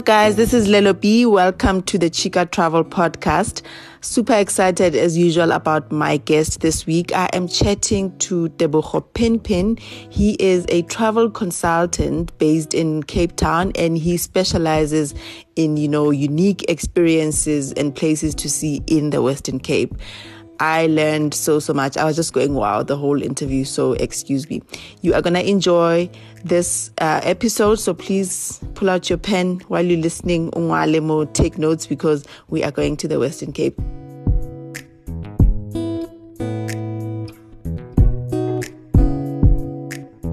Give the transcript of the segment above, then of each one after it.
guys. This is Lelo B. Welcome to the Chica Travel Podcast. Super excited as usual about my guest this week. I am chatting to Tebogo Pin-Pin. He is a travel consultant based in Cape Town and he specializes in, you know, unique experiences and places to see in the Western Cape. I learned so, so much. I was just going, wow, the whole interview. So, excuse me. You are going to enjoy this uh, episode. So, please pull out your pen while you're listening. Unwalemo, take notes because we are going to the Western Cape.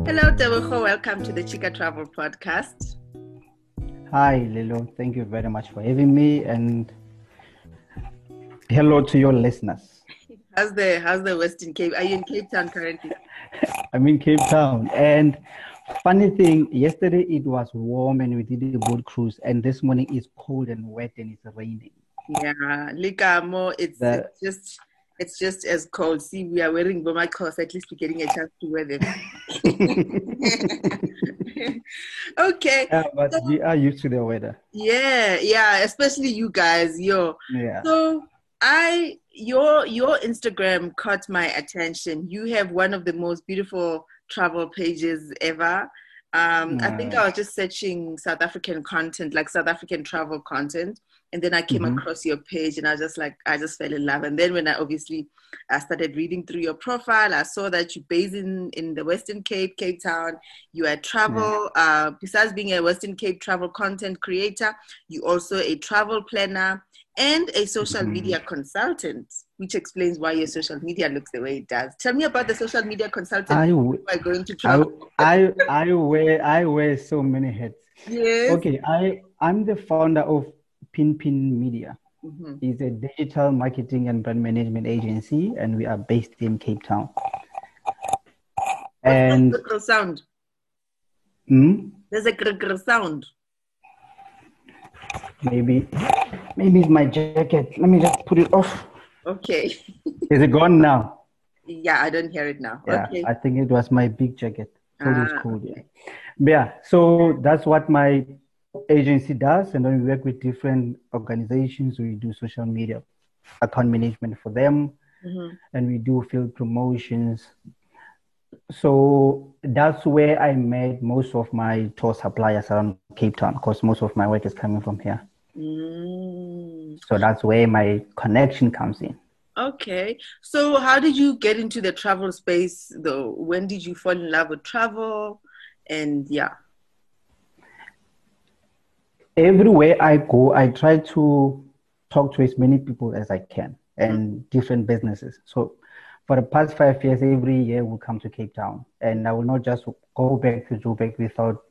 Hello, Tebogo. Welcome to the Chica Travel Podcast. Hi, Lelo. Thank you very much for having me. And hello to your listeners. How's the how's the Western Cape? Are you in Cape Town currently? I'm in Cape Town, and funny thing, yesterday it was warm and we did a boat cruise, and this morning it's cold and wet and it's raining. Yeah, Likamo, uh, it's, the, it's just it's just as cold. See, we are wearing bomber clothes. At least we're getting a chance to wear them. okay. Yeah, but so, we are used to the weather. Yeah, yeah, especially you guys, yo. Yeah. So I your your Instagram caught my attention. You have one of the most beautiful travel pages ever. Um, I think I was just searching South African content, like South African travel content, and then I came mm-hmm. across your page, and I was just like, I just fell in love. And then when I obviously I started reading through your profile, I saw that you based in in the Western Cape, Cape Town. You are travel. Yeah. Uh, besides being a Western Cape travel content creator, you also a travel planner and a social mm-hmm. media consultant, which explains why your social media looks the way it does. Tell me about the social media consultant I, w- going to travel. I, I, I wear I wear so many hats. Yes. Okay, I I'm the founder of Pin Pin Media. Mm-hmm. It's a digital marketing and brand management agency, and we are based in Cape Town. And the sound. Hmm? There's a sound. Maybe, maybe it's my jacket. Let me just put it off. Okay. Is it gone now? Yeah, I don't hear it now. Yeah, okay. I think it was my big jacket. So ah, it's cool. Yeah. yeah. So that's what my agency does, and then we work with different organizations. We do social media account management for them, mm-hmm. and we do field promotions so that's where I met most of my tour suppliers around Cape Town because most of my work is coming from here. Mm. So that's where my connection comes in. Okay. So how did you get into the travel space though? When did you fall in love with travel? And yeah. Everywhere I go, I try to talk to as many people as I can and mm. different businesses. So for the past five years, every year we come to Cape Town, and I will not just go back to Joburg without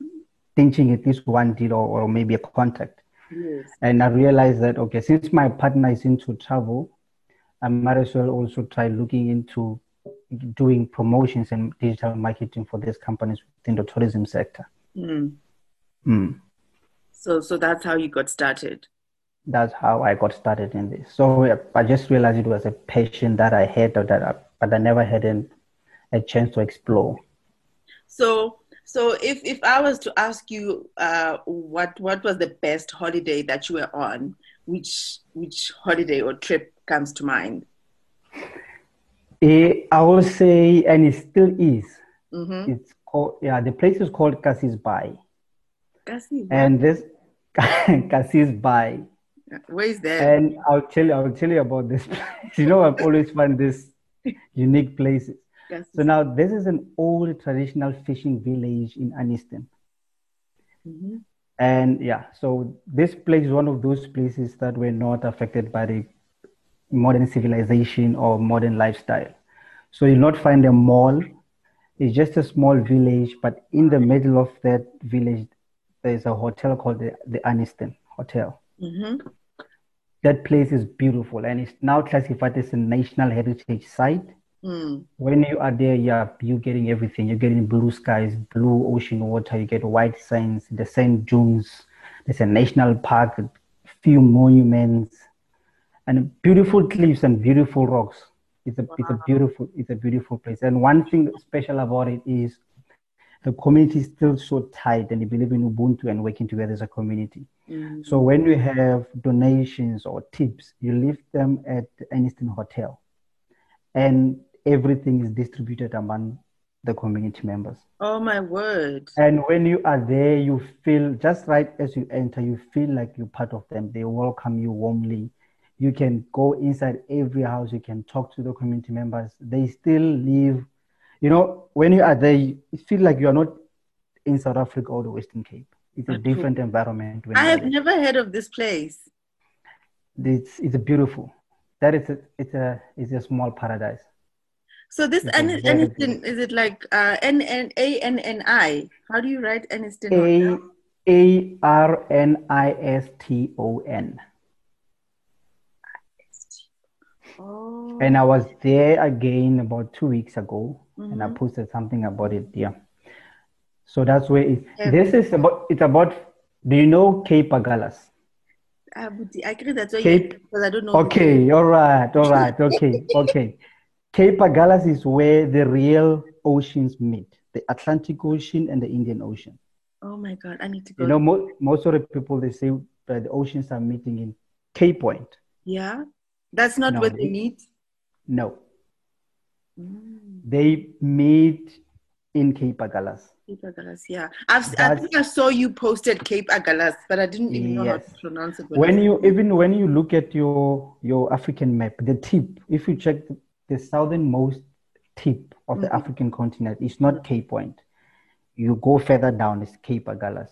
thinking at least one deal or, or maybe a contact. Yes. And I realized that okay, since my partner is into travel, I might as well also try looking into doing promotions and digital marketing for these companies within the tourism sector. Mm. Mm. So, so that's how you got started that's how I got started in this. So I just realized it was a passion that I had, that I, but I never had an, a chance to explore. So, so if if I was to ask you, uh, what what was the best holiday that you were on? Which which holiday or trip comes to mind? Eh, I will say, and it still is. Mm-hmm. It's called yeah. The place is called Kassiesbaai. Cassis. And this Kassiesbaai where is that? And I'll tell you, I'll tell you about this. you know, I've always found this unique places. Yes. So now this is an old traditional fishing village in Arniston. Mm-hmm. And yeah, so this place is one of those places that were not affected by the modern civilization or modern lifestyle. So you'll not find a mall. It's just a small village, but in the middle of that village, there's a hotel called the, the Arniston Hotel. Mm-hmm. That place is beautiful and it's now classified as a national heritage site. Mm. When you are there, yeah, you're getting everything. You're getting blue skies, blue ocean water, you get white sands, the sand dunes, there's a national park, a few monuments, and beautiful cliffs and beautiful rocks. It's a wow. it's a beautiful it's a beautiful place. And one thing special about it is the community is still so tight and they believe in Ubuntu and working together as a community. Mm-hmm. So when you have donations or tips, you leave them at Arniston Hotel and everything is distributed among the community members. Oh my word. And when you are there, you feel just right as you enter, you feel like you're part of them. They welcome you warmly. You can go inside every house, you can talk to the community members. They still live you know, when you are there, you feel like you are not in South Africa or the Western Cape. It's a different environment. I have never heard of this place. It's it's beautiful. That is a, it's a it's a small paradise. So this An- Arniston is it like uh, N N A N N I? How do you write Arniston? A A R N I S T O N. Oh. And I was there again about two weeks ago mm-hmm. and I mm-hmm. posted something about it. Yeah. So that's where it, yeah. this is about. It's about. Do you know Cape Agulhas? Uh, I agree that's why Cape. Because I don't know. Okay. All right. All right. Okay. okay. Cape Agulhas is where the real oceans meet: the Atlantic Ocean and the Indian Ocean. Oh my God! I need to go. You know, mo- most of the people they say that the oceans are meeting in Cape Point. Yeah, that's not no, where they meet. No. Mm. They meet in Cape Agulhas. Cape Agulhas, yeah. I've, I think I saw you posted Cape Agulhas, but I didn't even yes. know how to pronounce it. When you even when you look at your your African map, the tip, if you check the, the southernmost tip of the mm-hmm. African continent, it's not Cape Point. You go further down, it's Cape Agulhas.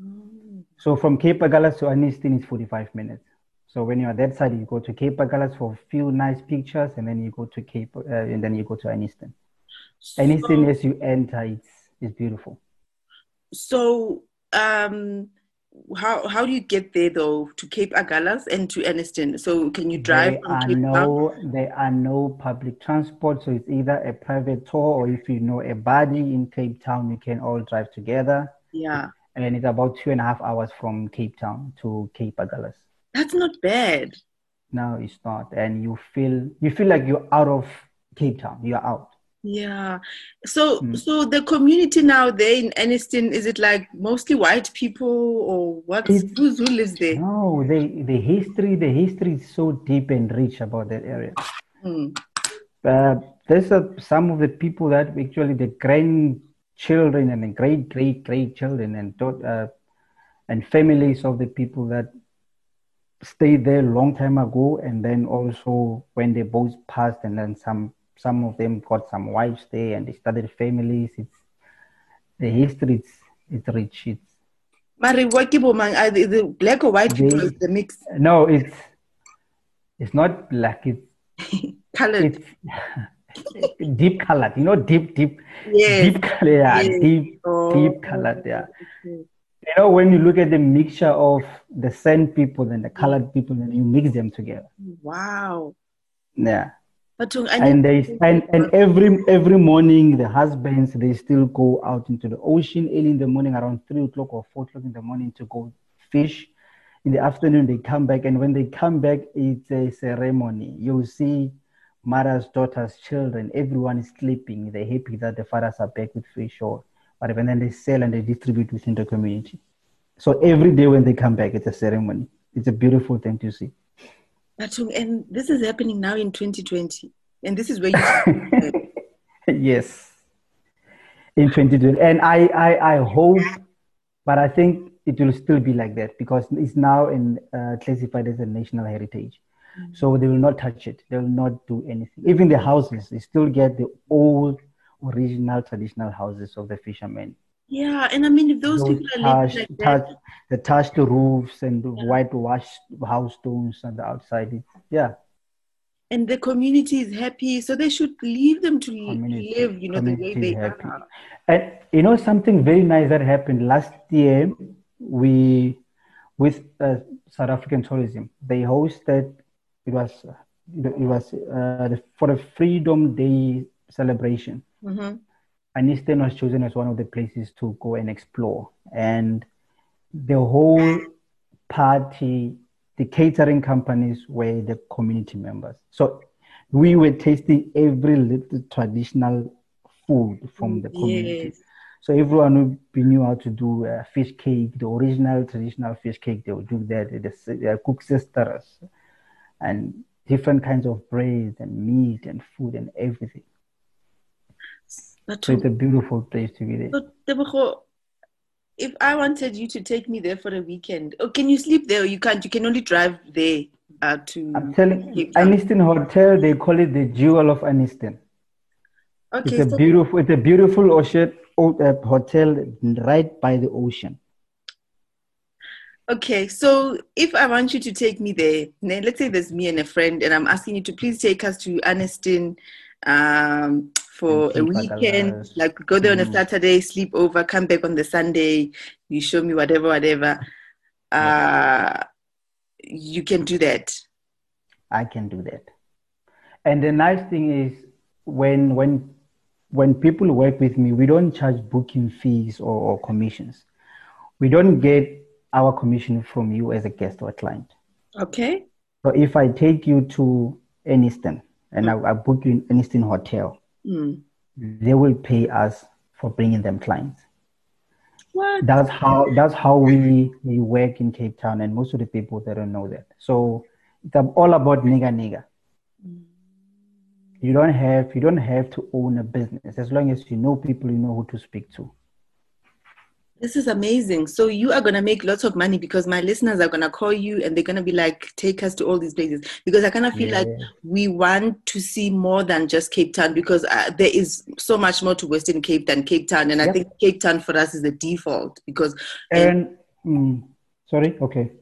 Mm. So from Cape Agulhas to Arniston is 45 minutes. So when you're that side, you go to Cape Agulhas for a few nice pictures, and then you go to Cape, uh, and then you go to Arniston. So, Arniston, as you enter, it's it's beautiful. So, um, how how do you get there though to Cape Agulhas and to Arniston? So can you drive? There are Cape no there are no public transport, so it's either a private tour or if you know a buddy in Cape Town, you can all drive together. Yeah, and it's about two and a half hours from Cape Town to Cape Agulhas. That's not bad. No, it's not. And you feel you feel like you're out of Cape Town. You're out. Yeah. So mm. so the community now there in Arniston, is it like mostly white people or what who, who lives there? No, the the history the history is so deep and rich about that area. Mm. Uh, there's a, some of the people that actually the grandchildren and the great great great children and uh, and families of the people that stayed there a long time ago, and then also when they both passed, and then some some of them got some wives there, and they started families. It's the history. It's it's rich. It's Mari, what are uh, the black or white people? They, the mix. No, it's it's not black. It's colored. It's deep colored. You know, deep, deep, yes. deep color. Yeah, yes. deep, oh. deep colored. Yeah. Okay you know, when you look at the mixture of the San people and the colored people, and you mix them together. Wow. Yeah. But to and they and, and every every morning the husbands they still go out into the ocean early in the morning around three o'clock or four o'clock in the morning to go fish. In the afternoon they come back and when they come back it's a ceremony. You'll see mothers, daughters, children, everyone is sleeping. They're happy that the fathers are back with fish or whatever, and then they sell and they distribute within the community. So every day when they come back, it's a ceremony. It's a beautiful thing to see. And this is happening now in 2020, and this is where you. yes, in 2020, and I, I, I hope, but I think it will still be like that because it's now in uh, classified as a national heritage. Mm-hmm. So they will not touch it. They will not do anything. Even the houses, they still get the old original traditional houses of the fishermen. Yeah, and I mean, if those, those people are touch, like touch, that, the touched roofs and the yeah. whitewashed house stones on the outside, it, yeah. And the community is happy, so they should leave them to community, live, you know, the way they happy. are. And you know, something very nice that happened last year. We, with uh, South African tourism, they hosted. It was it was uh, for a Freedom Day celebration Mm-hmm. Arniston was chosen as one of the places to go and explore. And the whole party, the catering companies were the community members. So we were tasting every little traditional food from the community. Yes. So everyone who knew how to do uh, fish cake, the original traditional fish cake, they would do that. They, they koeksisters and different kinds of bread and meat and food and everything. So it's a beautiful place to be there. So, if I wanted you to take me there for a weekend, oh, can you sleep there you can't? You can only drive there uh, to. I'm telling Arniston Hotel, they call it the Jewel of Arniston. Okay, it's a so beautiful, it's a beautiful ocean uh, hotel right by the ocean. Okay, so if I want you to take me there, let's say there's me and a friend, and I'm asking you to please take us to Arniston um, for a weekend, like go there on a mm. Saturday, sleep over, come back on the Sunday, you show me whatever, whatever. Uh, you can do that. I can do that. And the nice thing is when when when people work with me, we don't charge booking fees or, or commissions. We don't get our commission from you as a guest or a client. Okay. So if I take you to Arniston and. I, I, book you in Arniston Hotel, mm. they will pay us for bringing them clients. What? That's how that's how we we work in Cape Town, and most of the people they don't know that. So it's all about nigga nigga. Mm you don't have you don't have to own a business as long as you know people you know who to speak to this is amazing so you are going to make lots of money because my listeners are going to call you and they're going to be like take us to all these places because i kind of feel yeah. like we want to see more than just cape town because uh, there is so much more to western cape than cape town and yep. i think cape town for us is the default because and, and mm, sorry okay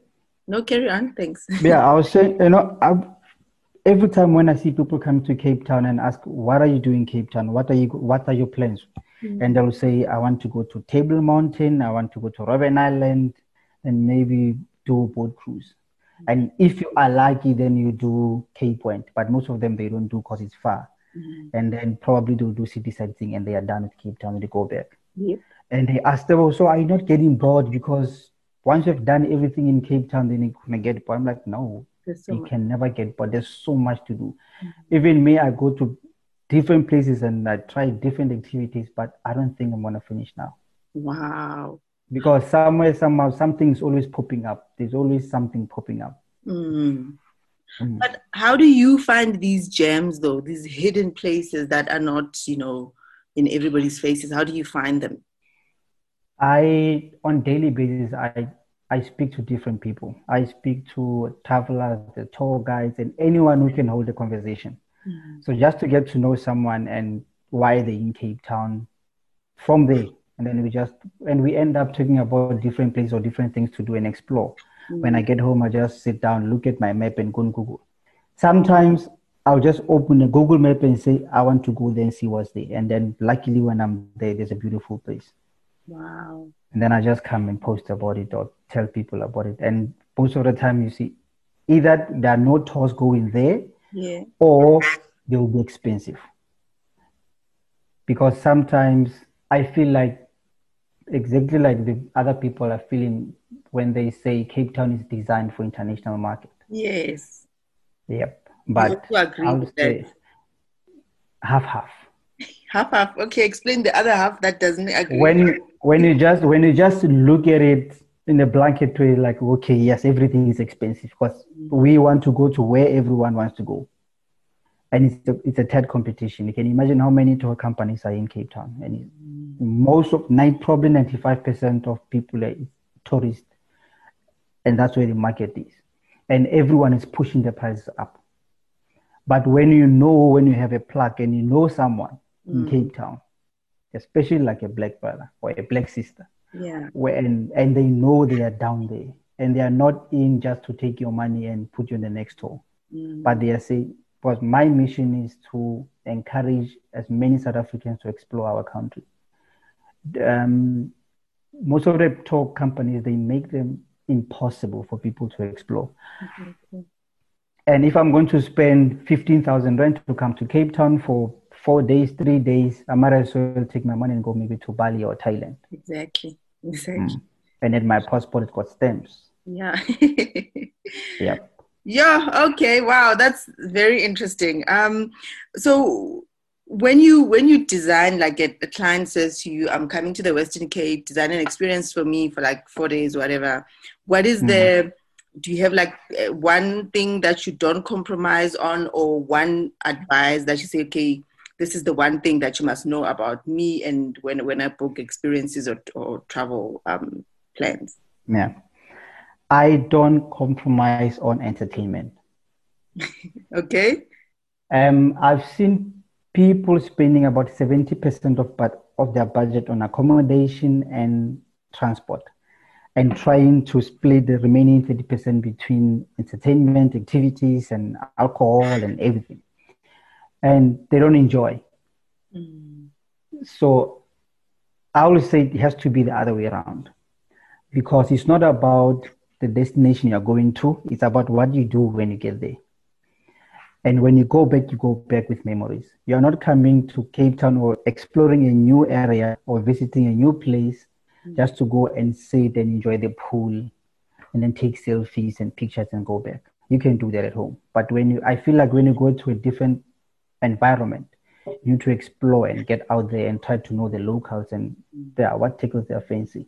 no carry on thanks yeah i was saying you know I, every time when I see people come to Cape Town and ask, "What are you doing, Cape Town? What are you? What are your plans?" Mm-hmm. and they'll say, "I want to go to Table Mountain. I want to go to Robben Island, and maybe do a boat cruise." Mm-hmm. And if you are lucky, then you do Cape Point. But most of them they don't do because it's far. Mm-hmm. And then probably they'll do city sightseeing and they are done with Cape Town and they go back. Yep. And they ask them, "So are you not getting bored because?" Once you've done everything in Cape Town, then you're gonna get bored. I'm like, no, so you much. can never get bored. there's so much to do mm-hmm. even me i go to different places and i try different activities but i don't think i'm to finish now wow because somewhere somehow something's always popping up there's always something popping up mm. Mm. but how do you find these gems though these hidden places that are not you know in everybody's faces how do you find them i on daily basis i I speak to different people. I speak to travelers, the tour guides, and anyone who can hold a conversation. Mm-hmm. So just to get to know someone and why they're in Cape Town from there. And then we just, and we end up talking about different places or different things to do and explore. Mm-hmm. When I get home, I just sit down, look at my map and go on Google. Sometimes I'll just open a Google map and say, I want to go there and see what's there. And then luckily when I'm there, there's a beautiful place. Wow. And then I just come and post about it or tell people about it. And most of the time, you see, either there are no tours going there, yeah. or they will be expensive. Because sometimes I feel like exactly like the other people are feeling when they say Cape Town is designed for international market. Yes. Yep. But I would say half half. Half half. Okay, explain the other half that doesn't agree. When when you just when you just look at it in a blanket way, like okay, yes, everything is expensive because we want to go to where everyone wants to go, and it's a, it's a TED competition. You can imagine how many tour companies are in Cape Town, and most of nine probably ninety five percent of people are tourists, and that's where the market is, and everyone is pushing the prices up. But when you know, when you have a plug and you know someone in mm. Cape Town, especially like a black brother or a black sister. Yeah. When and they know they are down there and they are not in just to take your money and put you in the next tour. Mm. But they are saying, because my mission is to encourage as many South Africans to explore our country. Um, most of the tour companies they make them impossible for people to explore. Mm-hmm. And if I'm going to spend fifteen thousand rand to come to Cape Town for four days, three days, I might as well take my money and go maybe to Bali or Thailand. Exactly. Exactly. Mm. And then my passport has got stamps. Yeah. yep. Yeah. Okay. Wow. That's very interesting. Um, so when you when you design like a, a, client says to you i'm coming to the western cape design an experience for me for like four days whatever what is mm-hmm. the do you have like uh, one thing that you don't compromise on or one advice that you say okay this is the one thing that you must know about me and when when i book experiences or, or travel um, plans. Yeah. I don't compromise on entertainment. Okay. Um i've seen people spending about 70% of, of their budget on accommodation and transport and trying to split the remaining 30% between entertainment activities and alcohol and everything. And they don't enjoy. Mm. So I always say it has to be the other way around because it's not about the destination you're going to, it's about what you do when you get there. And when you go back, you go back with memories. You're not coming to Cape Town or exploring a new area or visiting a new place mm-hmm. just to go and sit and enjoy the pool and then take selfies and pictures and go back. You can do that at home. But when you, I feel like when you go to a different environment, you need to explore and get out there and try to know the locals and their, what tickles their fancy.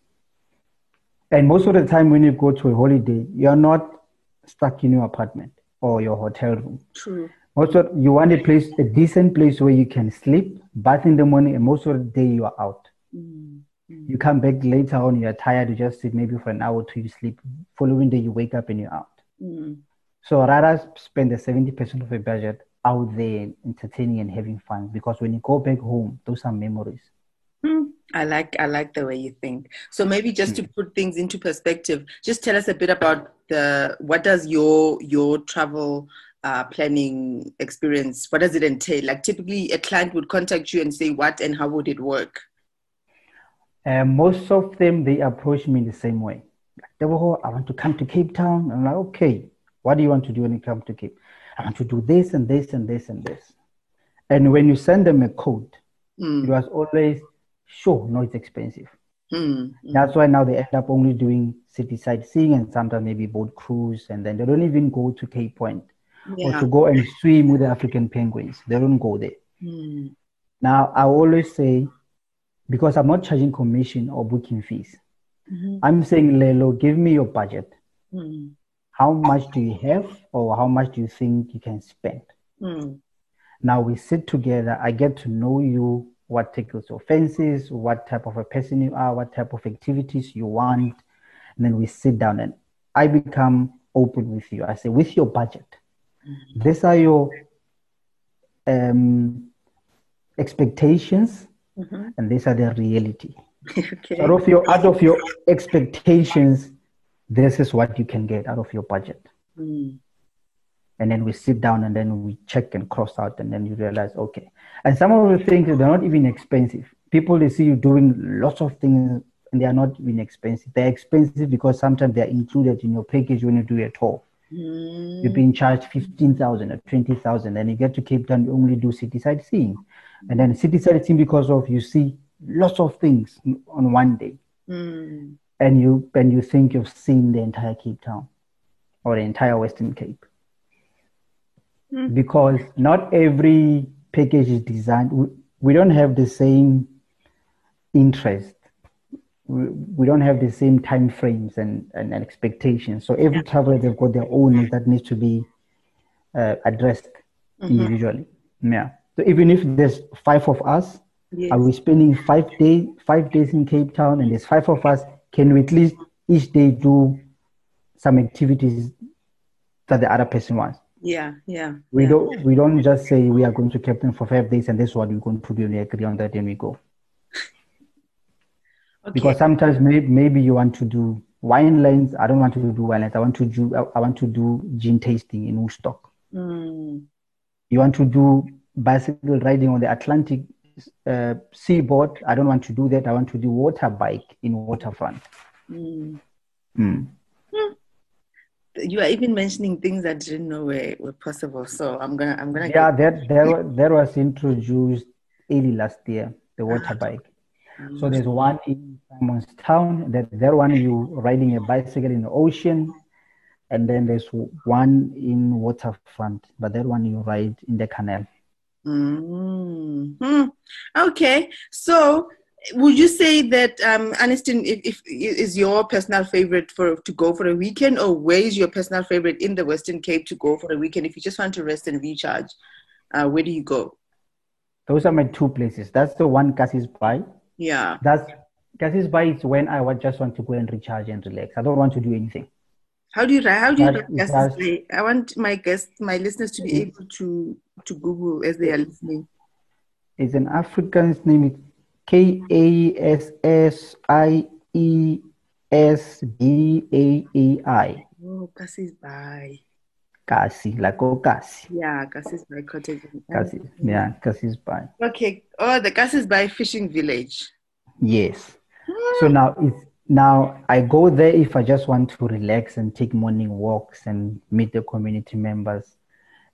And most of the time, when you go to a holiday, you're not stuck in your apartment or your hotel room. True. Also, you want a place, a decent place where you can sleep, bath in the morning, and most of the day you are out. Mm. You come back later on, you're tired, you just sit maybe for an hour to you sleep. Following day, you wake up and you're out. Mm. So rather spend the 70% of your budget out there entertaining and having fun because when you go back home, those are memories. Mm. I like I like the way you think. So maybe just to hmm. put things into perspective, just tell us a bit about the what does your your travel uh, planning experience what does it entail? Like typically, a client would contact you and say what and how would it work? Uh, most of them they approach me in the same way. Like, I want to come to Cape Town. I'm like, okay, what do you want to do when you come to Cape? I want to do this and this and this and this. And when you send them a code, mm. it was always sure, no, it's expensive. Mm-hmm. That's why now they end up only doing city sightseeing and sometimes maybe boat cruise, and then they don't even go to Cape Point yeah. or to go and swim with the African penguins. They don't go there. Mm. Now, I always say, because I'm not charging commission or booking fees, mm-hmm. I'm saying, Lelo, give me your budget. Mm. How much do you have, or how much do you think you can spend? Mm. Now we sit together. I get to know you what tickles your fancies, what type of a person you are, what type of activities you want. And then we sit down and I become open with you. I say, with your budget, mm-hmm. these are your um, expectations, mm-hmm. and these are the reality. okay. out of your out of your expectations, this is what you can get out of your budget. Mm and then we sit down and then we check and cross out and then you realize okay. And some of the things they're not even expensive. People they see you doing lots of things and they are not even expensive. They're expensive because sometimes they're included in your package when you do a tour. Mm. you're being charged 15000 or 20000 and you get to cape town you only do city sightseeing. And then city sightseeing because of you see lots of things on one day. Mm. And you and you think you've seen the entire cape town or the entire western cape mm. because not every package is designed. We, we don't have the same interest. We, we don't have the same time frames and, and, and expectations. So every traveler they've got their own that needs to be uh, addressed mm-hmm. individually. Yeah. So even if there's five of us, yes. are we spending five days five days in Cape Town and there's five of us, can we at least each day do some activities that the other person wants? Yeah, yeah. We yeah. don't we don't just say we are going to Cape Town for five days and this is what we're going to do and we agree on that and we go. okay. Because sometimes maybe maybe you want to do winelands. I don't want to do winelands. I want to do I want to do gin tasting in Woodstock. Mm. You want to do bicycle riding on the Atlantic uh, seaboard. I don't want to do that. I want to do water bike in waterfront. Mm. Mm you are even mentioning things I didn't know were, were possible. So I'm gonna I'm gonna Yeah, that there there was introduced early last year, the water ah. bike. So there's one in Simon's Town, that there one you riding a bicycle in the ocean, and then there's one in waterfront, but that one you ride in the canal. Mm-hmm. Okay, so would you say that um, Arniston if, if, is your personal favorite for to go for a weekend, or where is your personal favorite in the Western Cape to go for a weekend? If you just want to rest and recharge, uh, where do you go? Those are my two places. That's the one Kassiesbaai. Yeah. That's Kassiesbaai is when I would just want to go and recharge and relax. I don't want to do anything. How do you how do you Bay? I want my guests, my listeners, to be able to to Google as they are listening. It's an Afrikaans name. K A S S I E S B A A I. Oh, Kassiesbaai. Kasi, like oh Kasi. Yeah, Kassiesbaai Cottage. Kasi, yeah, Kassiesbaai. Okay. Oh, the Kassiesbaai Fishing Village. Yes. So now it's now I go there if I just want to relax and take morning walks and meet the community members.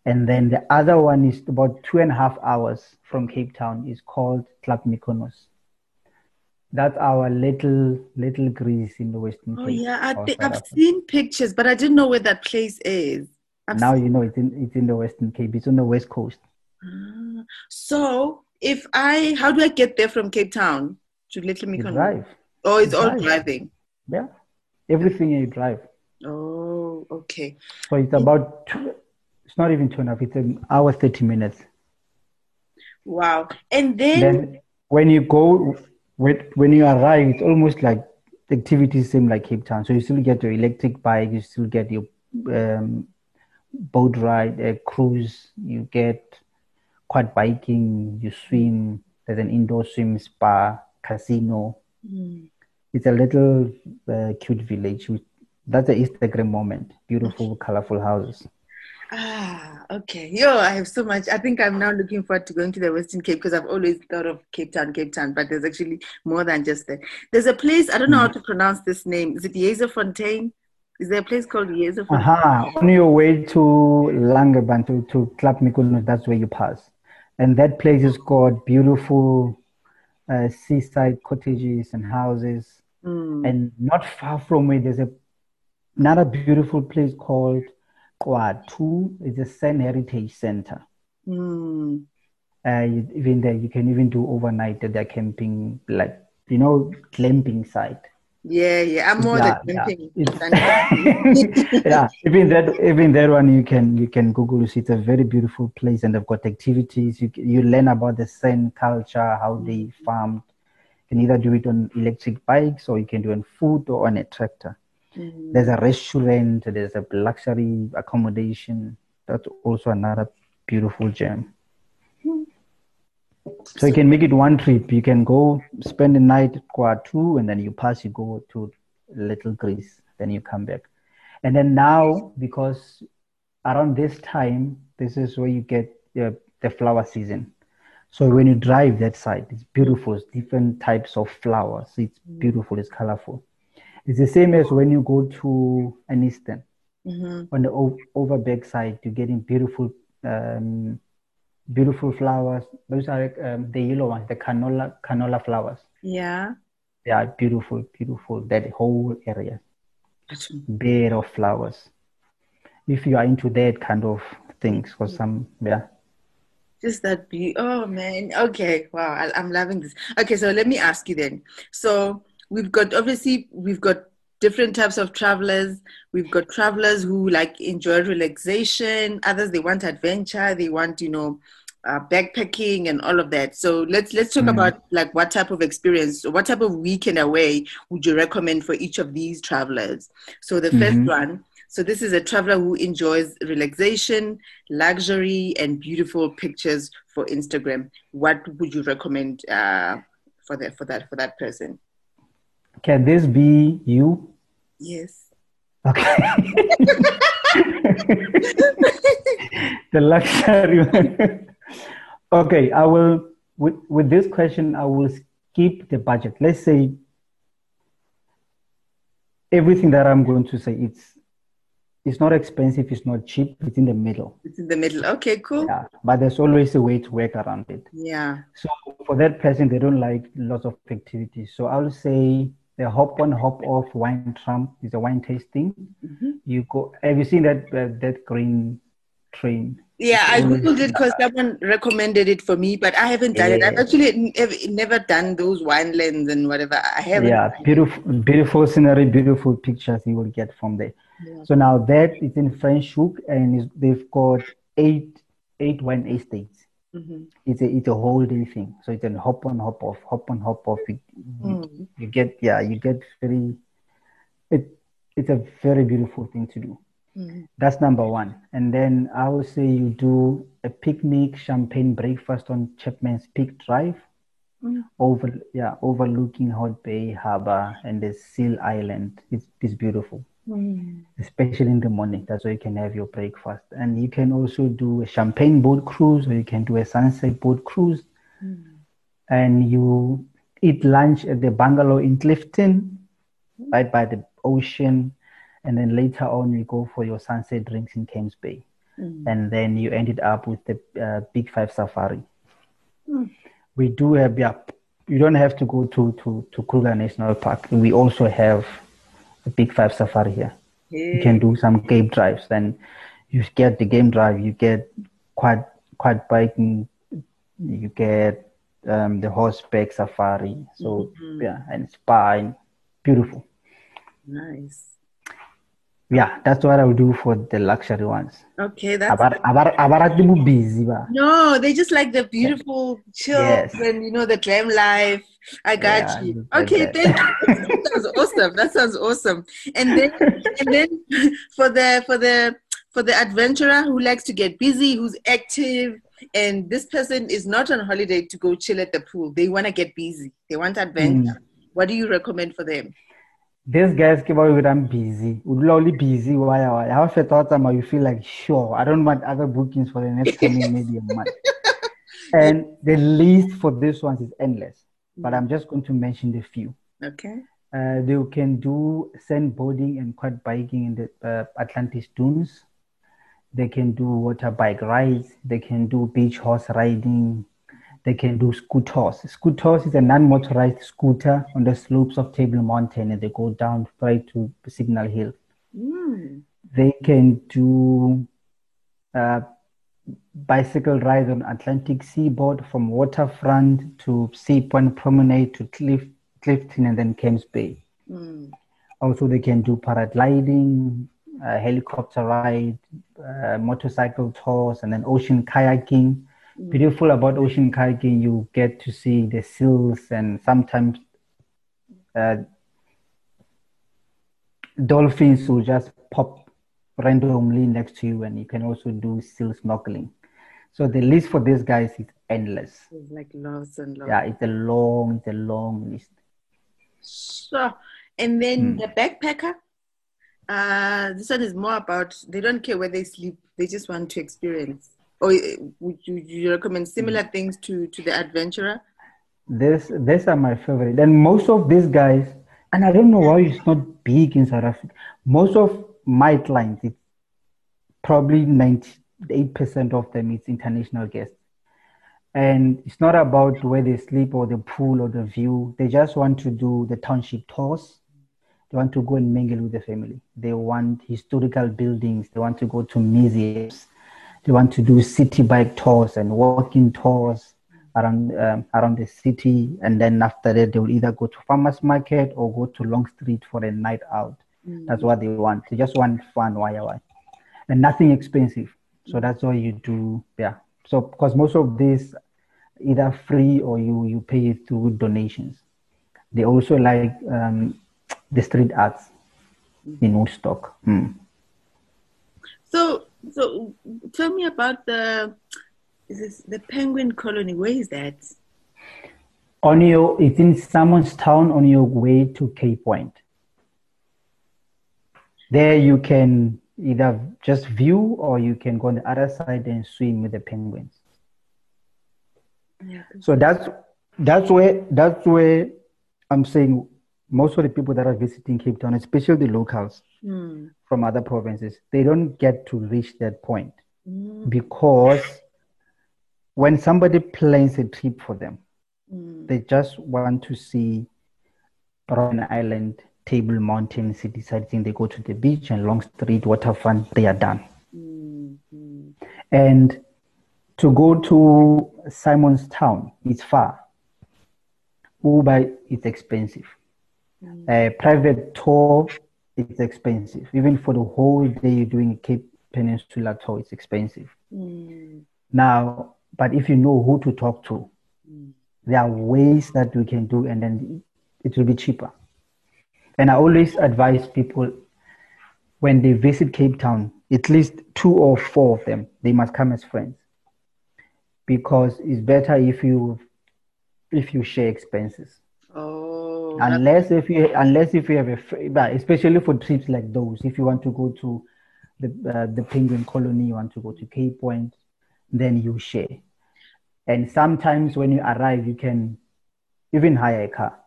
And then the other one is about two and a half hours from Cape Town. is called Club Mykonos. That's our little little Greece in the Western oh, Cape. Oh yeah, I I've seen pictures, but I didn't know where that place is. I've now seen... you know it's in it's in the Western Cape. It's on the west coast. Ah, so if I, how do I get there from Cape Town to Little Mykonos? Drive. Oh, it's you all drive. driving. Yeah, everything you drive. Oh, okay. So it's about two, it's not even two and a half. It's an hour thirty minutes. Wow! And then, then when you go, when when you arrive, it's almost like the activities seem like Cape Town. So you still get your electric bike, you still get your um, boat ride, a cruise, you get quad biking, you swim. There's an indoor swim spa, casino. Mm. It's a little uh, cute village. That's the Instagram moment. Beautiful, colorful houses. Ah, okay. Yo, I have so much. I think I'm now looking forward to going to the Western Cape because I've always thought of Cape Town, Cape Town, but there's actually more than just that. There's a place, I don't know how to pronounce this name. Is it Fontaine? Is there a place called Fontaine? Aha, on your way to Langebaan, to, to Club Mykonos, that's where you pass. And that place is called beautiful uh, seaside cottages and houses. Mm. And not far from where there's a, another beautiful place called !Khwa ttu is a San Heritage Center. Mm. Uh, you, even there, you can even do overnight at their camping, like you know, glamping site. Yeah, yeah, I'm more yeah, than camping. Yeah. yeah, even that, even that one, you can you can Google. It's a very beautiful place, and they've got activities. You you learn about the San culture, how they farmed. You can either do it on electric bikes, or you can do it on foot or on a tractor. Mm. There's a restaurant, there's a luxury accommodation. That's also another beautiful gem. Mm. So you can make it one trip. You can go spend the night at !Khwa ttu and then you pass, you go to Little Greece, then you come back. And then now, because around this time, this is where you get uh, the flower season. So when you drive that side, it's beautiful. It's different types of flowers. It's mm. beautiful. It's colorful. It's the same as when you go to Arniston. Mm-hmm. On the o- Overberg side, you're getting beautiful, um, beautiful flowers. Those are um, the yellow ones, the canola canola flowers. Yeah, they are beautiful, beautiful. That whole area, bed of flowers. If you are into that kind of things, for some, yeah just that be oh man okay wow I, am loving this okay so let me ask you then so we've got obviously we've got different types of travelers. We've got travelers who like enjoy relaxation. Others they want adventure. They want you know uh, backpacking and all of that. So let's let's talk mm. about like what type of experience, what type of weekend away would you recommend for each of these travelers? So the mm-hmm. first one. So this is a traveler who enjoys relaxation, luxury, and beautiful pictures for Instagram. What would you recommend uh, for that for that for that person? Can this be you? Yes. Okay. the luxury. okay, I will with with this question. I will skip the budget. Let's say everything that I'm going to say. It's it's not expensive. It's not cheap. It's in the middle. It's in the middle. Okay, cool. Yeah, but there's always a way to work around it. Yeah. So for that person, they don't like lots of activities. So I'll say the hop on hop off wine tram is a wine tasting mm-hmm. you go have you seen that uh, that green train. Yeah, I googled it because someone recommended it for me, but I haven't done yeah. it. I've actually never done those wine winelands and whatever. I haven't. Yeah, beautiful, beautiful scenery, beautiful pictures you will get from there. Yeah. So now that is in Franschhoek, and they've got eight eight wine estates. Mm-hmm. It's a it's a whole day thing. So it's a hop on, hop off, hop on, hop off. You, mm. you get yeah, you get very. It it's a very beautiful thing to do. Mm-hmm. That's number one. And then I would say you do a picnic, champagne breakfast on Chapman's Peak Drive, mm-hmm. over yeah, overlooking Hout Bay Harbor and the Seal Island. It's it's beautiful. Mm-hmm. Especially in the morning. That's where you can have your breakfast. And you can also do a champagne boat cruise or you can do a sunset boat cruise. Mm-hmm. And you eat lunch at the bungalow in Clifton, right by the ocean and then later on you go for your sunset drinks in Camps Bay, mm. and then you ended up with the uh, Big Five Safari. Mm. We do have yeah, you don't have to go to to to Kruger National Park. We also have a Big Five Safari here. You can do some game drives. Then you get the game drive. You get quad quad biking. You get um, the horseback safari. So mm-hmm. yeah, and spa beautiful. Nice. Yeah, that's what I would do for the luxury ones. Okay, that's abar, abar busy. Ba. No, they just like the beautiful chill yes. and you know the glam life. I got yeah, you. Okay, thank you. that sounds awesome. That sounds awesome. And then and then for the for the for the adventurer who likes to get busy, who's active, and this person is not on holiday to go chill at the pool. They want to get busy. They want adventure. Mm. What do you recommend for them? These guys keep out I'm busy. Would only busy. Why? Why? How if thought you feel like sure. I don't want other bookings for the next coming maybe a month. And the list for this one is endless. But I'm just going to mention the few. Okay. Uh, they can do sandboarding and quad biking in the uh, Atlantis dunes. They can do water bike rides. They can do beach horse riding they can do scooters. Scooters is a non-motorized scooter on the slopes of Table Mountain and they go down right to Signal Hill. Mm. They can do uh, bicycle rides on Atlantic seaboard from waterfront to Sea Point Promenade to Cliff, Clifton and then Camps Bay. Mm. Also, they can do paragliding, uh, helicopter ride, uh, motorcycle tours, and then ocean kayaking beautiful about ocean kayaking. You get to see the seals and sometimes uh, dolphins will just pop randomly next to you and you can also do seal snorkeling. So the list for these guys is endless. It's like lots and lots. Yeah it's a long it's a long list. So and then mm. the backpacker uh this one is more about they don't care where they sleep. They just want to experience or eh, would you, you recommend similar mm. things to to the adventurer? This these are my favorite. And most of these guys, and I don't know why it's not big in South Africa. Most of my clients, it's probably 98% of them is international guests. And it's not about where they sleep or the pool or the view. They just want to do the township tours. They want to go and mingle with the family. They want historical buildings. They want to go to museums they want to do city bike tours and walking tours around um, around the city, and then after that they will either go to farmers market or go to Long Street for a night out. Mm. That's what they want. They just want fun, why, why, and nothing expensive. So that's why you do, yeah. So because most of these either free or you you pay it through donations. They also like um, the street arts in Woodstock. Mm. So so tell me about the is this the penguin colony? Where is that? On your it's in Simon's Town on your way to Cape Point. There you can either just view or you can go on the other side and swim with the penguins. Yeah. So that's that's where that's where I'm saying most of the people that are visiting Cape Town, especially the locals mm. From other provinces, they don't get to reach that point mm. because when somebody plans a trip for them, mm. they just want to see Robben Island, Table Mountain, city sightseeing. They go to the beach and Long Street, waterfront. They are done. Mm-hmm. And to go to Simon's Town, it's far. Uber is expensive. Mm. A private tour is expensive. Even for the whole day you're doing a Cape Peninsula tour, it's expensive. Mm. Now, but if you know who to talk to, mm. there are ways that we can do, and then it will be cheaper. And I always advise people when they visit Cape Town, at least two or four of them, they must come as friends. Because it's better if you if you share expenses. Unless if you unless if you have a especially for trips like those, if you want to go to the uh, the penguin colony, you want to go to Cape Point, then you share. And sometimes when you arrive, you can even hire a car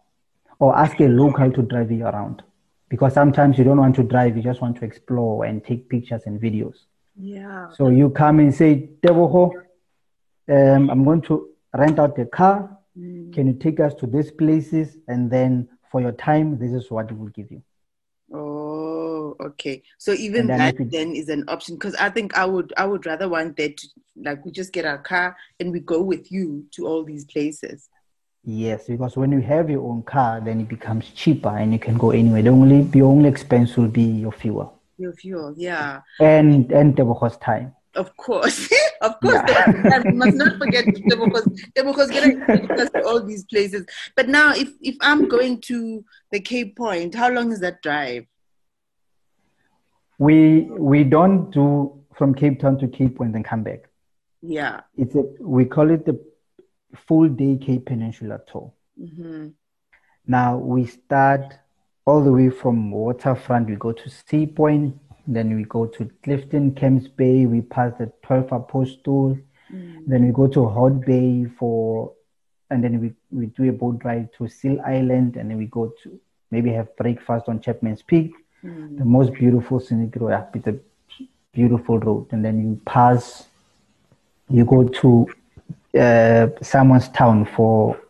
or ask a local to drive you around. Because sometimes you don't want to drive you just want to explore and take pictures and videos. Yeah. So you come and say Tebogo, um, i'm going to rent out the car mm. can you take us to these places and then for your time this is what we will give you oh okay so even then that then is an option because i think i would i would rather want that to, like we just get our car and we go with you to all these places Yes, because when you have your own car, then it becomes cheaper and you can go anywhere. The only the only expense will be your fuel. Your fuel, yeah. And and the cost time. Of course, of course. Yeah. we must not forget because getting to all these places. But now, if if I'm going to the Cape Point, how long is that drive? We we don't do from Cape Town to Cape Point and come back. Yeah, it's a we call it the full day Cape Peninsula tour. Mm-hmm. Now we start all the way from waterfront. We go to Sea Point, then we go to Clifton, Camps Bay. We pass the 12 Apostle. Mm-hmm. Then we go to Hout Bay for, and then we, we do a boat ride to Seal Island, and then we go to maybe have breakfast on Chapman's Peak, mm-hmm. the most beautiful scenic road. It's a beautiful road, and then you pass. You go to uh, Simon's Town for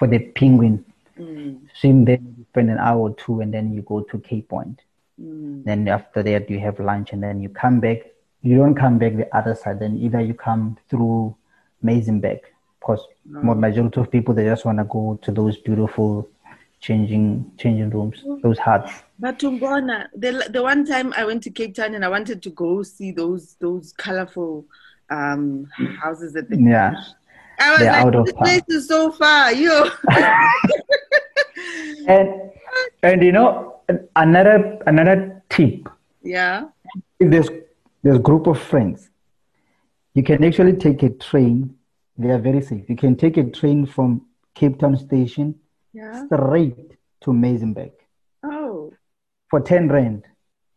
for the penguin. Mm. Swim there, spend an hour or two, and then you go to Cape Point. Mm. Then after that, you have lunch, and then you come back. You don't come back the other side. Then either you come through Muizenberg, because mm. more majority of people they just want to go to those beautiful changing changing rooms, those huts. But Tumbona, the the one time I went to Cape Town and I wanted to go see those those colorful um, houses at the yeah. I was They're like, out of this place is so far, yo. and and you know another another tip. Yeah. If there's there's group of friends, you can actually take a train. They are very safe. You can take a train from Cape Town Station yeah. straight to Muizenberg. Oh. For ten rand.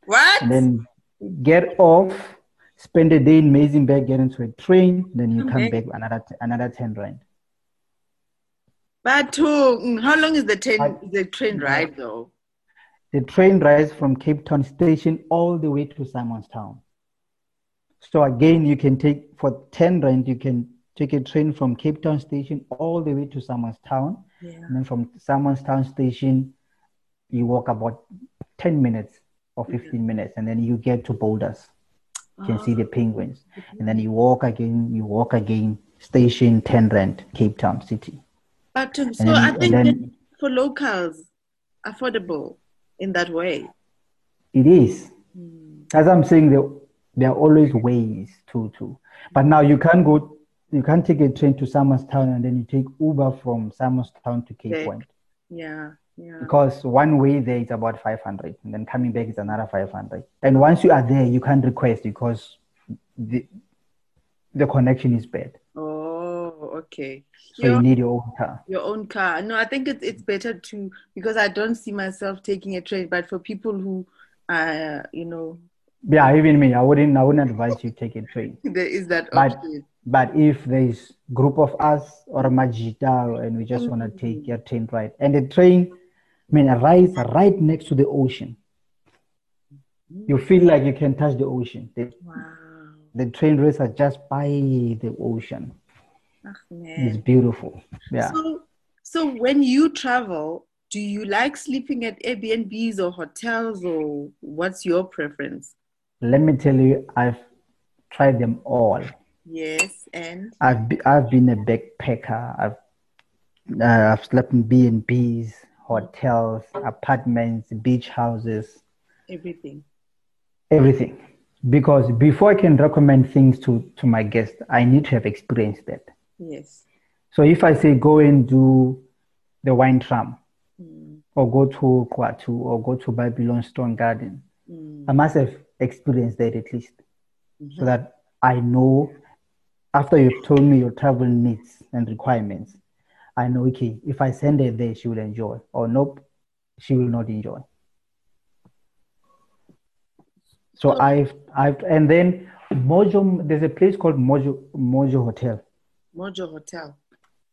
What? And then get off spend a day in Muizenberg, get into a train, then you okay. come back another another ten rand. But mm, how long is the train the train ride though? The train rides from Cape Town station all the way to Simon's Town. So again, you can take for ten rand, you can take a train from Cape Town station all the way to Simon's Town, yeah. and then from Simon's Town station, you walk about ten minutes or mm-hmm. fifteen yeah. minutes, and then you get to Boulders. You can see the ah. penguins. Mm-hmm. And then you walk again, you walk again, station 10 rand, Cape Town City. But um, so then, I think then, for locals, affordable in that way. It is. Hmm. As I'm saying, there, there are always ways to, to. But now you can't go, you can't take a train to Simon's Town and then you take Uber from Simon's Town to Cape Point. Yeah. Yeah. Because one way there is about 500, and then coming back is another 500. And once you are there, you can't request because the, the connection is bad. Oh, okay. So your, you need your own car. Your own car. No, I think it's it's better to because I don't see myself taking a train. But for people who, uh, you know. Yeah, even me, I wouldn't. I wouldn't advise you take a train. there is that option. But, but if there is group of us or a majita and we just mm-hmm. want to take your train ride, and the train I mean, it rides right next to the ocean. You feel like you can touch the ocean. The, wow. the train races are just by the ocean. Oh, it's beautiful. Yeah. So, so when you travel, do you like sleeping at Airbnbs or hotels, or what's your preference? Let me tell you, I've tried them all. Yes, and I've be, I've been a backpacker. I've uh, I've slept in B and B's, hotels, apartments, beach houses, everything. Everything, because before I can recommend things to to my guests, I need to have experienced that. Yes. So if I say go and do the wine tram, mm. or go to Khwa ttu, or go to Babylonstoren Garden, mm. I must have experienced that at least, mm-hmm. so that I know after you've told me your travel needs and requirements, I know, okay, if I send her there, she will enjoy, or nope, she will not enjoy. So. I've, I've, and then Mojo, there's a place called Mojo, Mojo Hotel. Mojo Hotel.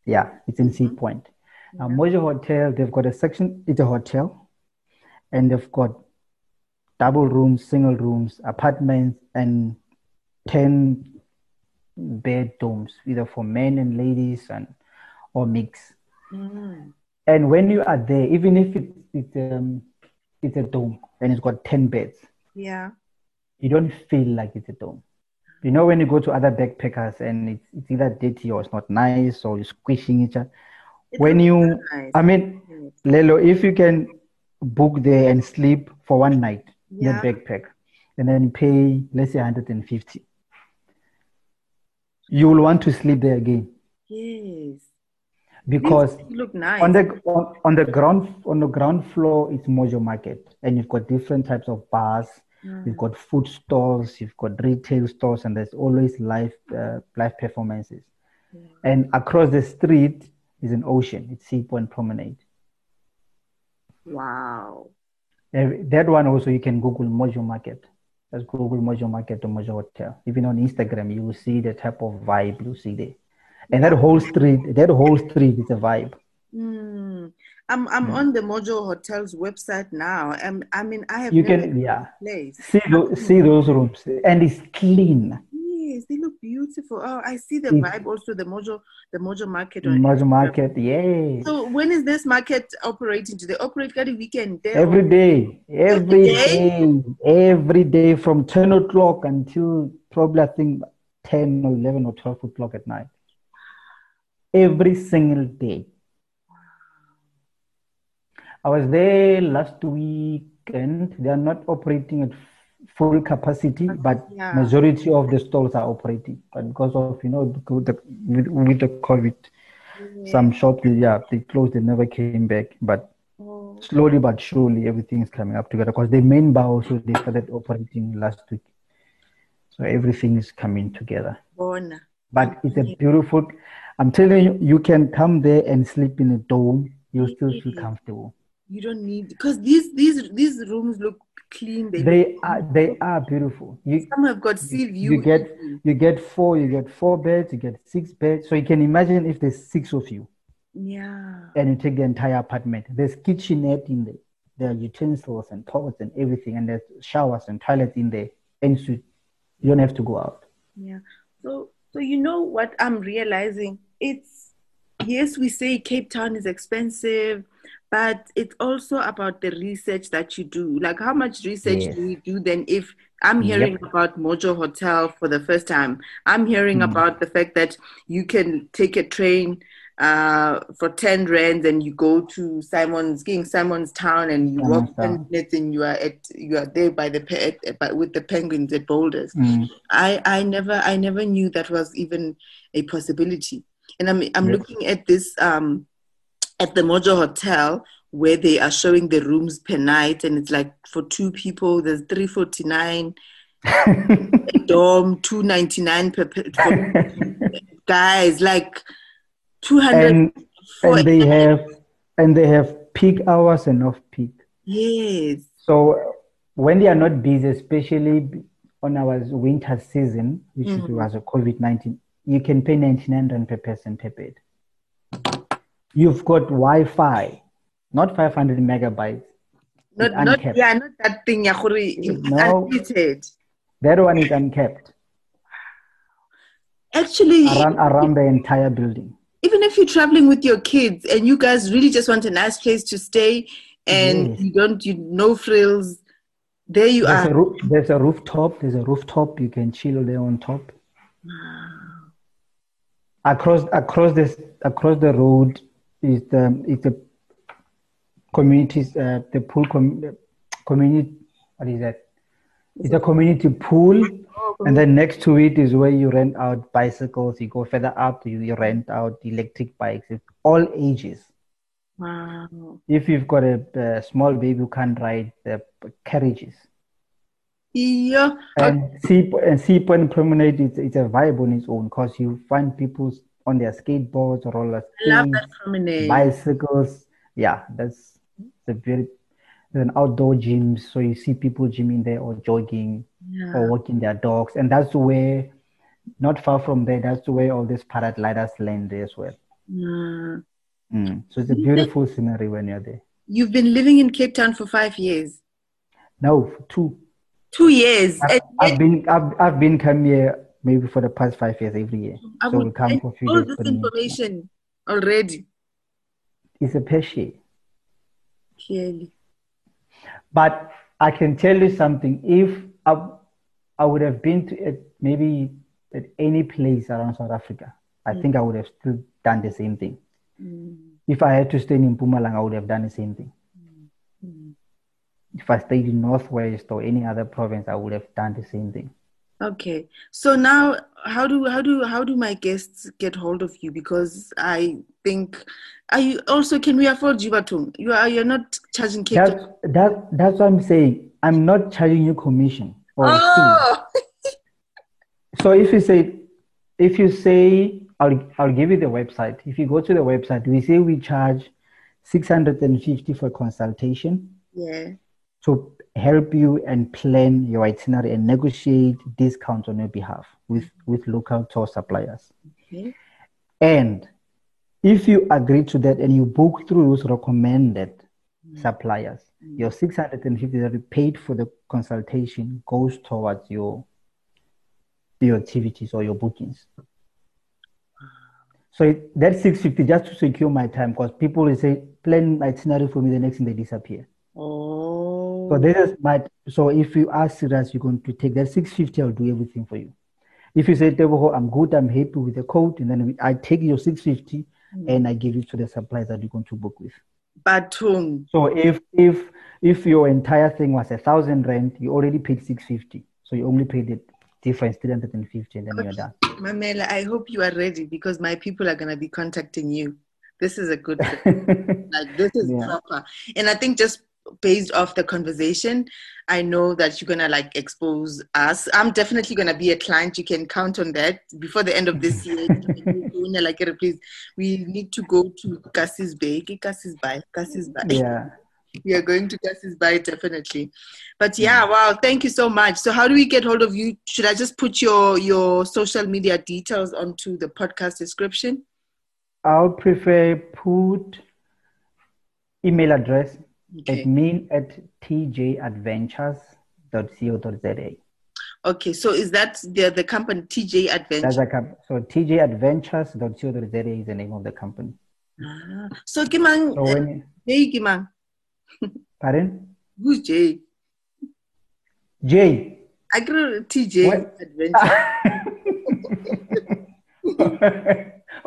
Yeah, it's in Sea mm-hmm. Point. Yeah. Now, Mojo Hotel, they've got a section, it's a hotel, and they've got double rooms, single rooms, apartments, and 10 bedrooms, either for men and ladies and or mix. Mm. And when you are there, even if it, it's um, it's a dome and it's got ten beds, yeah, you don't feel like it's a dome. You know when you go to other backpackers and it's, it's either dirty or it's not nice or you're squishing each other. It when you, nice. I mean, Lelo, if you can book there and sleep for one night yeah. in a backpack, and then pay let's say 150 you will want to sleep there again. Yes. Because look nice. on the on, on, the ground on the ground floor it's Mojo Market, and you've got different types of bars. Mm. You've got food stores, you've got retail stores, and there's always live uh, live performances. And across the street is an ocean. It's Sea Point Promenade. Wow. That one also you can Google Mojo Market. Just Google Mojo Market or Mojo Hotel. Even on Instagram, you will see the type of vibe you see there. And that whole street, that whole street is a vibe. Mm. I'm I'm mm. on the Mojo Hotel's website now. and I mean, I have you can yeah place. see those see those rooms, and it's clean yes, they look beautiful. Oh, I see the vibe also. The Mojo, the Mojo Market. On Mojo Market, yes. So when is this market operating? Do they operate every weekend? Day every day, every day? day, every day from ten o'clock until probably I think ten or eleven or twelve o'clock at night. Every single day. I was there last weekend. They are not operating at full capacity, but yeah. majority of the stalls are operating. But because of you know the, with, with the COVID, yeah. some shops yeah they closed, they never came back. But oh. slowly but surely everything is coming up together. Because the main bar also they started operating last week, so everything is coming together. But it's a beautiful. I'm telling you, you can come there and sleep in a dome. You still feel comfortable. You don't need because these these these rooms look clean. They, they are they are beautiful. You, Some have got sea view. You get you get four, you get four beds, you get six beds. So you can imagine if there's six of you. Yeah. And you take the entire apartment. There's kitchenette in there. There are utensils and pots and everything, and there's showers and toilets in there. And so you don't have to go out. Yeah. So so you know what I'm realizing? It's yes, we say Cape Town is expensive but it's also about the research that you do. Like, how much research yes. do you do then? If I'm hearing yep. about Mojo Hotel for the first time, I'm hearing mm. about the fact that you can take a train uh, for 10 rands and you go to Simon's King Simon's Town and you walk 10 minutes and you are at you are there by the at, with the penguins at Boulders. Mm. I I never I never knew that was even a possibility. And I'm I'm yep. looking at this um at the Mojo Hotel where they are showing the rooms per night, and it's like for two people, there's three forty nine. dorm two ninety nine per, per guys like two hundred. And, and they have and they have peak hours and off peak. Yes. So when they are not busy, especially on our winter season, which mm-hmm. was a COVID nineteen, you can pay ninety nine rand per person per bed you've got Wi-Fi, not 500 megabytes. Not, not yeah, not that thing. Yeah, no, unlimited. That one is uncapped. Actually, around, around the entire building. Even if you're traveling with your kids and you guys really just want a nice place to stay and yes. you don't, you no frills, there you there's are. A roof, there's a rooftop. There's a rooftop. You can chill there on top. Across across this across the road is the is the communities uh, the pool com- community what is that it's a community pool and then next to it is where you rent out bicycles you go further up you, you rent out electric bikes it's all ages Wow. if you've got a, a small baby you can't ride the carriages Yeah. and sea and sea point promenade it's, it's a vibe on its own because you find people on their skateboards roller I skates bicycles. Yeah, that's the very there's an outdoor gym, so you see people gymming there or jogging Yeah. or walking their dogs, and that's where, not far from there, that's where all these paragliders land as well. Mm. Mm. So it's a beautiful scenery when you're there. You've been living in Cape Town for five years. No, two. Two years. I've, I've been I've, I've been come here maybe for the past five years every year. I So we for a all this for the next- information already. It's a peshe. Clearly. But I can tell you something. If I, I would have been to it, maybe at any place around South Africa, I think I would have still done the same thing. Mm. If I had to stay in Pumalang, I would have done the same thing. Mm. If I stayed in Northwest or any other province, I would have done the same thing. Okay. So now how do how do how do my guests get hold of you? Because I think are you also can we afford Jibatung? You are you're not charging Cape That's, that, that's what I'm saying. I'm not charging you commission or. Oh So if you say, if you say, I'll, I'll give you the website. If you go to the website, we say we charge 650 for consultation yeah. To help you and plan your itinerary and negotiate discounts on your behalf with, with local tour suppliers. Okay. And if you agree to that and you book through those recommended mm. suppliers, mm. your 650 that you paid for the consultation goes towards your your activities or your bookings. So it, that's 650 just to secure my time because people will say, plan itinerary for me, the next thing they disappear. Oh So this is my so if you are serious, you're going to take that 650, I'll do everything for you. If you say, Tebogo, I'm good, I'm happy with the quote, and then I take your 650 mm. and I give it to the suppliers that you're going to book with. Batung. So if if if your entire thing was a thousand rent, you already paid 650. So you only paid the difference 350 and then you're done. Mamela, I hope you are ready because my people are gonna be contacting you. This is a good thing. like this is Yeah. proper. And I think just based off the conversation, I know that you're gonna like expose us. I'm definitely gonna be a client. You can count on that. Before the end of this year, like please, we need to go to Kassiesbaai. Cassis Bay. Kassiesbaai. yeah. We are going to Kassiesbaai definitely. But yeah, wow, thank you so much. So how do we get hold of you? Should I just put your your social media details onto the podcast description? I would prefer put email address Okay. admin at tjadventures.co.za. Okay, so is that the the company TJ Adventure? That's a comp- so tjadventures.co.za is the name of the company. Ah, so Kimang, So when you, Jay Kimang, pardon? who's Jay? Jay. I grew TJ What? Adventure.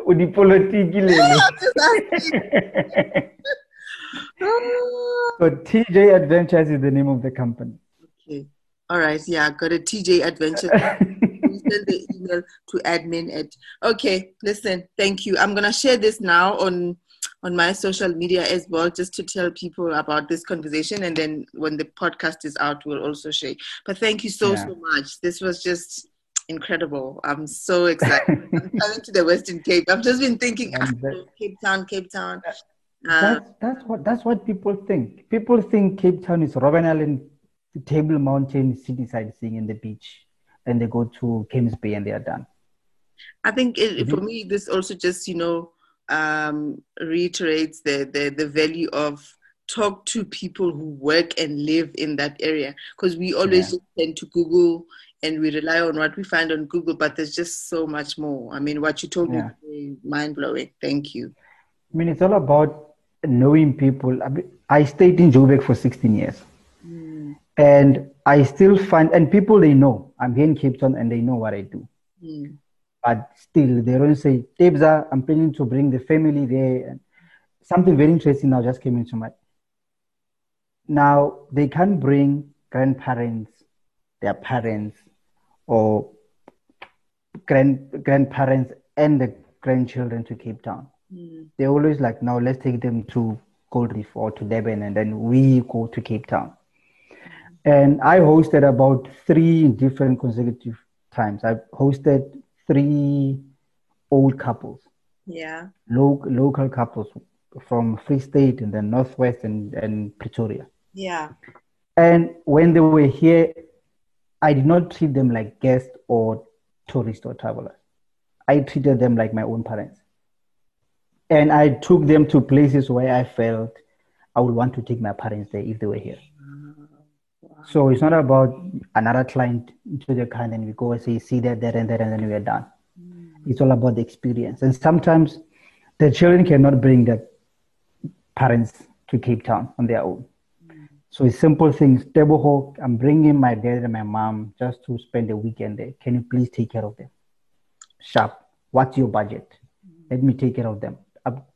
Udipolitiki lelo. So TJ Adventures is the name of the company. okay, all right, yeah, got a TJ Adventure. Send the email to admin at okay listen thank you. I'm gonna share this now on on my social media as well just to tell people about this conversation and then when the podcast is out we'll also share. But thank you so Yeah. so much. This was just incredible. I'm so excited. I'm coming to the western cape. I've just been thinking ah, cape town cape town uh, That's, that's what that's what people think. People think Cape Town is Robben Island, Table Mountain, city sightseeing, and the beach, and they go to Kings Bay and they are done. I think it, for me, this also just you know um, reiterates the, the the value of talk to people who work and live in that area because we always Yeah. tend to Google and we rely on what we find on Google, but there's just so much more. I mean, what you told me Yeah. very mind blowing. Thank you. I mean, it's all about knowing people. I, stayed in Joburg for 16 years, Mm, and I still find and people they know I'm here in Cape Town and they know what I do. mm, but still they don't say, Tebza, I'm planning to bring the family there. And something very interesting now just came into my. Now they can't bring grandparents, their parents, or grand grandparents and the grandchildren to Cape Town. Mm. They always like, now let's take them to Gold Reef or to Durban, and then we go to Cape Town. And I hosted about three different consecutive times. I hosted three old couples. Yeah. Lo- local couples from Free State and then Northwest and, and Pretoria. Yeah. And when they were here, I did not treat them like guests or tourists or travelers. I treated them like my own parents. And I took them to places where I felt I would want to take my parents there if they were here. So it's not about another client to the client and we go and say, see that, there, and there, and then we are done. Mm. It's all about the experience. And sometimes the children cannot bring their parents to Cape Town on their own. Mm. So it's simple things. Tebogo, I'm bringing my dad and my mom just to spend the weekend there. Can you please take care of them? Sharp. What's your budget? Mm. Let me take care of them.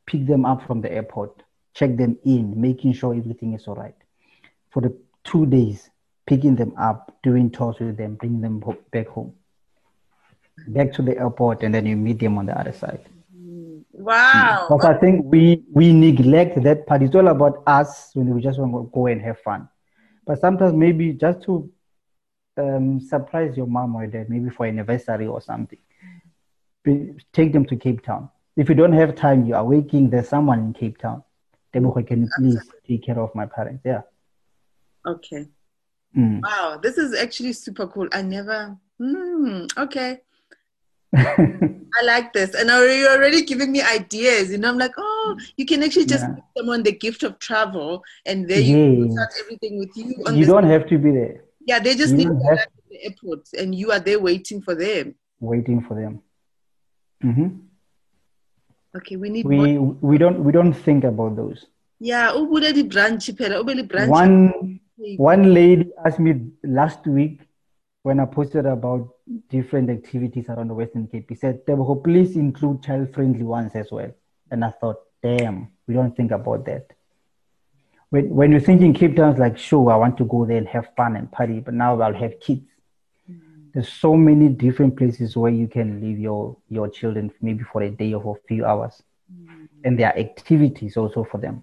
Pick them up from the airport, check them in, making sure everything is all right. For the two days, picking them up, doing tours with them, bringing them back home, back to the airport, and then you meet them on the other side. Wow. Because I think we we neglect that part. It's all about us when we just want to go and have fun. But sometimes maybe just to um, surprise your mom or dad, maybe for anniversary or something, take them to Cape Town. If you don't have time, you are waking, there's someone in Cape Town. Then can you please take care of my parents? Yeah. Okay. Mm. Wow, this is actually super cool. I never. Mm, okay. I like this, and are you're already giving me ideas. You know, I'm like, oh, you can actually just yeah. give someone the gift of travel, and there you start everything with you. you don't have to be there. Yeah, they just you need to at the airport, and you are there waiting for them. Waiting for them. Mm-hmm. Okay, we need. We more... we don't we don't think about those. Yeah, branch One one lady asked me last week when I posted about different activities around the Western Cape. He said, please include child friendly ones as well. And I thought, damn, we don't think about that. When, when you're thinking Cape town's like, sure, I want to go there and have fun and party, but now I'll have kids. There's so many different places where you can leave your, your children maybe for a day or for a few hours. Mm. And there are activities also for them.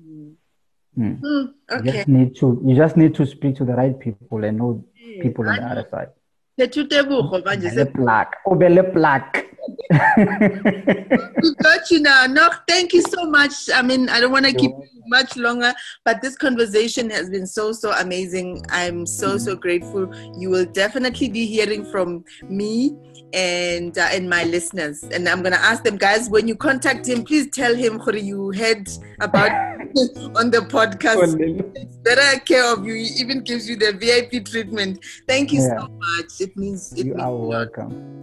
Mm. Mm, okay. You just need to you just need to speak to the right people and know people on the other side. Black. We got you now. No, thank you so much. I mean, I don't want to keep you much longer, but this conversation has been so, so amazing. I'm so, so grateful. You will definitely be hearing from me and uh, and my listeners. And I'm gonna ask them, guys, when you contact him, please tell him what you heard about on the podcast. It's better care of you. He even gives you the VIP treatment. Thank you yeah. so much. It means it you means are welcome.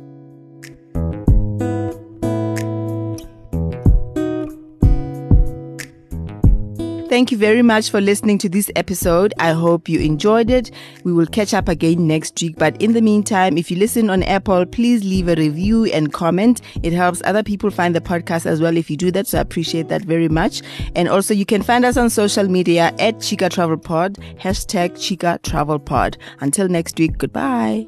Thank you very much for listening to this episode. I hope you enjoyed it. We will catch up again next week. But in the meantime, if you listen on Apple, please leave a review and comment. It helps other people find the podcast as well if you do that. So I appreciate that very much. And also you can find us on social media at Chica Travel Pod, hashtag Chica Travel Pod. Until next week, goodbye.